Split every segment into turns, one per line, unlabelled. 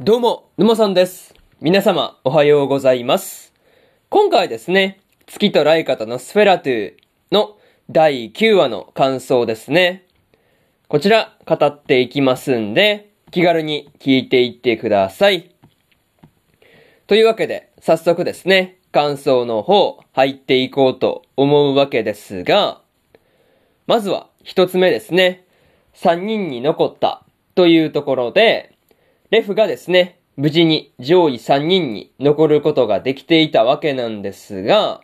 どうも、沼さんです。皆様、おはようございます。今回ですね、月とライカとのスフェラトゥの第9話の感想ですね。こちら、語っていきますんで、気軽に聞いていってください。というわけで、早速ですね、感想の方、入っていこうと思うわけですが、まずは、一つ目ですね、3人に残ったというところで、レフがですね、無事に上位3人に残ることができていたわけなんですが、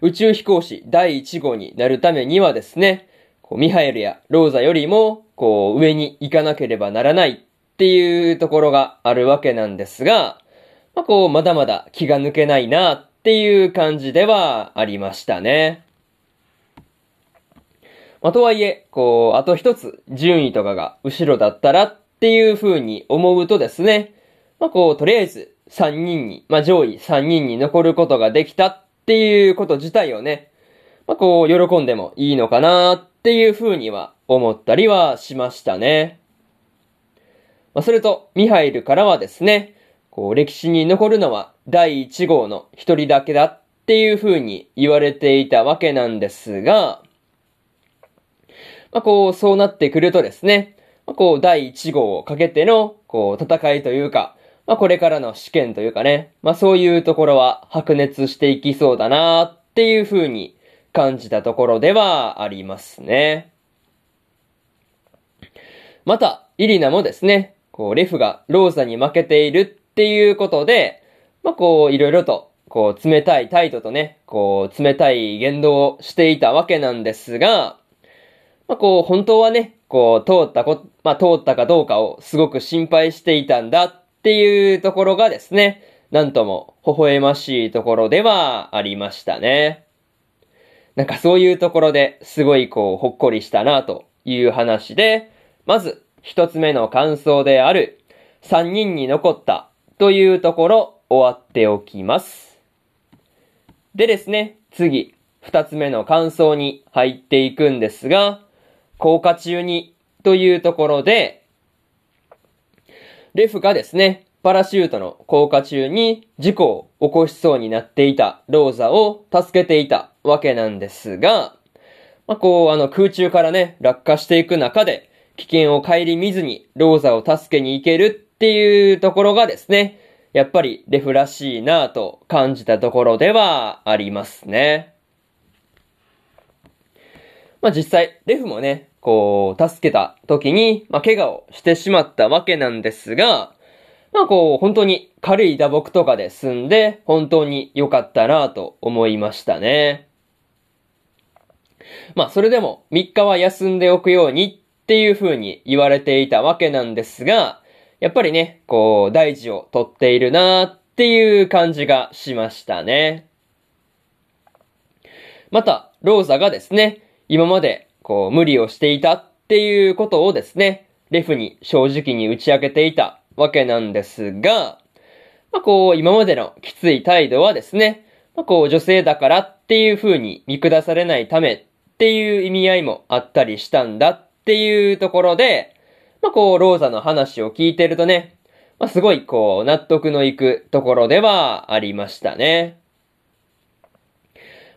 宇宙飛行士第1号になるためにはですね、こうミハエルやローザよりも、こう、上に行かなければならないっていうところがあるわけなんですが、まあ、こう、まだまだ気が抜けないなっていう感じではありましたね。まあ、とはいえ、こう、あと一つ順位とかが後ろだったらっていう風に思うとですね、まあ、こう、とりあえず3人に、まあ、上位3人に残ることができたっていうこと自体をね、まあ、こう、喜んでもいいのかなっていう風には思ったりはしましたね。まあ、それと、ミハイルからはですね、こう、歴史に残るのは第1号の一人だけだっていう風に言われていたわけなんですが、まあ、こう、そうなってくるとですね、まあ、こう、第1号をかけての、こう、戦いというか、まあ、これからの試験というかね、まあ、そういうところは白熱していきそうだなっていう風に感じたところではありますね。また、イリナもですね、こう、レフがローザに負けているっていうことで、まあ、こう、いろいろと、こう、冷たい態度とね、こう、冷たい言動をしていたわけなんですが、まあ、こう、本当はね、こう、通ったこ、まあ、通ったかどうかをすごく心配していたんだっていうところがですね、なんとも微笑ましいところではありましたね。なんかそういうところですごいこう、ほっこりしたなという話で、まず、一つ目の感想である、三人に残ったというところ、終わっておきます。でですね、次、二つ目の感想に入っていくんですが、降下中にというところで、レフがですね、パラシュートの降下中に事故を起こしそうになっていたローザを助けていたわけなんですが、まあ、こう、あの空中からね、落下していく中で、危険を顧みずにローザを助けに行けるっていうところがですね、やっぱりレフらしいなぁと感じたところではありますね。まあ、実際、レフもね、こう、助けた時に、まあ、怪我をしてしまったわけなんですが、まあ、こう、本当に軽い打撲とかで済んで、本当に良かったなと思いましたね。まあ、それでも3日は休んでおくようにっていう風に言われていたわけなんですが、やっぱりね、こう、大事をとっているなっていう感じがしましたね。また、ローザがですね、今まで、こう、無理をしていたっていうことをですね、レフに正直に打ち明けていたわけなんですが、まあ、こう、今までのきつい態度はですね、まあ、こう、女性だからっていう風に見下されないためっていう意味合いもあったりしたんだっていうところで、まあ、こう、ローザの話を聞いてるとね、まあ、すごいこう、納得のいくところではありましたね。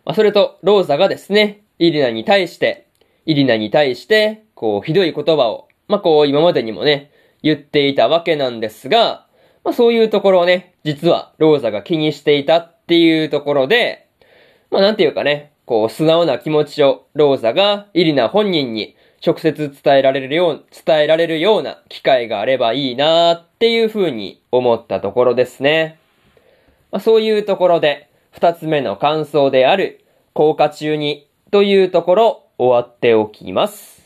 まあ、それと、ローザがですね、イリナに対して、イリナに対して、こう、ひどい言葉を、まあ、こう、今までにもね、言っていたわけなんですが、まあ、そういうところをね、実はローザが気にしていたっていうところで、まあ、なんていうかね、こう、素直な気持ちをローザがイリナ本人に直接伝えられるよう、伝えられるような機会があればいいなーっていう風に思ったところですね。まあ、そういうところで、二つ目の感想である、効果中にというところ終わっておきます。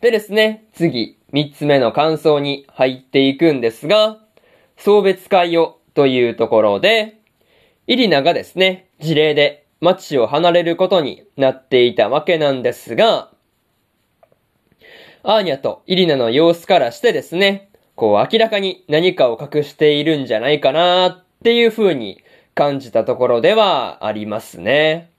でですね、次、三つ目の感想に入っていくんですが、送別会をというところで、イリナがですね、事例で街を離れることになっていたわけなんですが、アーニャとイリナの様子からしてですね、こう明らかに何かを隠しているんじゃないかなっていう風に感じたところではありますね。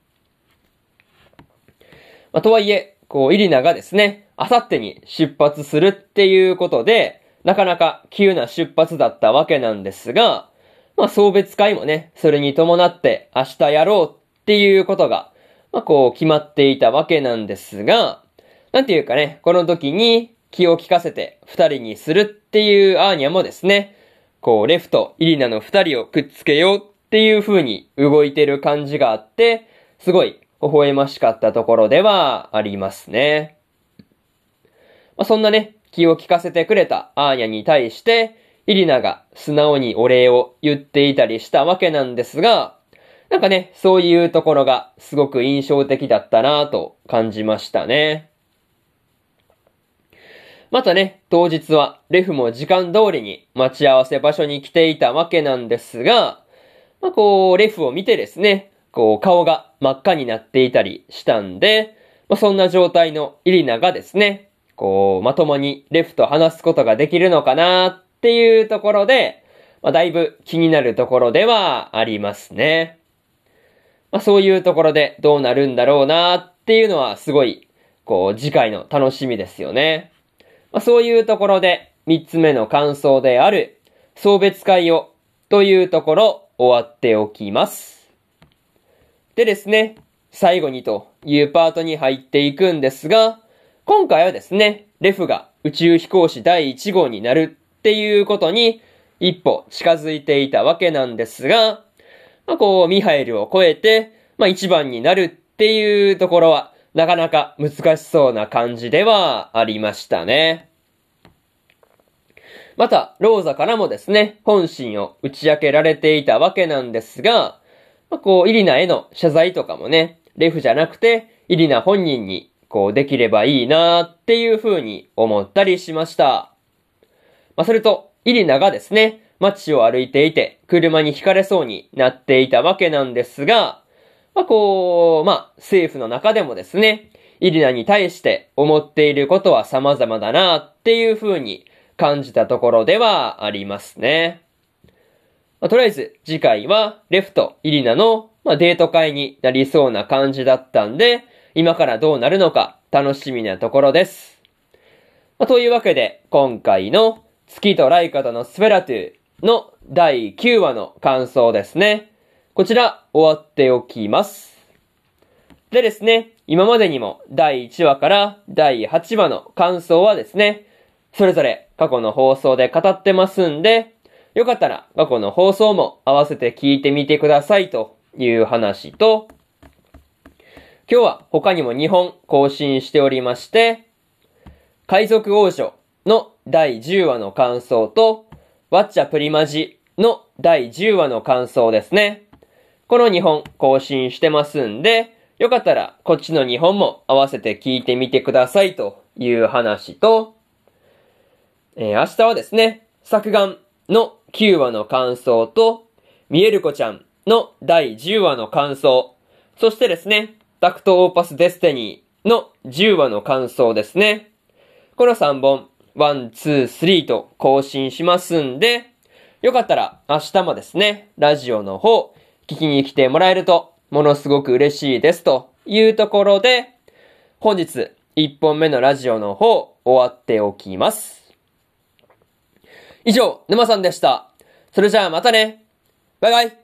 まあ、とはいえ、こう、イリナがですね、あさってに出発するっていうことで、なかなか急な出発だったわけなんですが、まあ送別会もね、それに伴って明日やろうっていうことが、まあこう決まっていたわけなんですが、なんていうかね、この時に気を利かせて二人にするっていうアーニャもですね、こうレフとイリナの二人をくっつけようっていう風に動いてる感じがあって、すごい微笑ましかったところではありますね。まあ、そんなね、気を利かせてくれたアーニャに対して、イリナが素直にお礼を言っていたりしたわけなんですが、なんかね、そういうところがすごく印象的だったなぁと感じましたね。またね、当日はレフも時間通りに待ち合わせ場所に来ていたわけなんですが、まあ、こう、レフを見てですね、こう、顔が真っ赤になっていたりしたんで、まあ、そんな状態のイリナがですね、こう、まともにレフと話すことができるのかなっていうところで、まあ、だいぶ気になるところではありますね。まあ、そういうところでどうなるんだろうなっていうのはすごい、こう、次回の楽しみですよね。まあ、そういうところで、三つ目の感想である、送別会を、というところ、終わっておきます。でですね、最後にというパートに入っていくんですが、今回はですね、レフが宇宙飛行士第1号になるっていうことに一歩近づいていたわけなんですが、まあ、こう、ミハエルを超えて、まあ、一番になるっていうところは、なかなか難しそうな感じではありましたね。また、ローザからもですね、本心を打ち明けられていたわけなんですが、まあ、こう、イリナへの謝罪とかもね、レフじゃなくて、イリナ本人に、こう、できればいいなっていう風に思ったりしました。まあ、それと、イリナがですね、街を歩いていて、車に惹かれそうになっていたわけなんですが、まあ、こう、まあ、政府の中でもですね、イリナに対して思っていることは様々だなっていう風に感じたところではありますね。まあ、とりあえず次回はレフとイリナの、まあ、デート会になりそうな感じだったんで、今からどうなるのか楽しみなところです。まあ、というわけで今回の月とライカとのスフェラトゥーの第9話の感想ですね。こちら終わっておきます。でですね、今までにも第1話から第8話の感想はですね、それぞれ過去の放送で語ってますんで、よかったら過去の放送も合わせて聞いてみてくださいという話と、今日は他にも2本更新しておりまして、海賊王女の第10話の感想と、ワッチャプリマジの第10話の感想ですね。この2本更新してますんで、よかったらこっちの2本も合わせて聞いてみてくださいという話と、えー、明日はですね、作眼の9話の感想と、ミエルコちゃんの第10話の感想、そしてですね、タクトオーパスデスティニーの10話の感想ですね。この3本、1、2、3と更新しますんで、よかったら明日もですね、ラジオの方、聞きに来てもらえると、ものすごく嬉しいですというところで、本日1本目のラジオの方、終わっておきます。以上、沼さんでした。それじゃあまたね。バイバイ。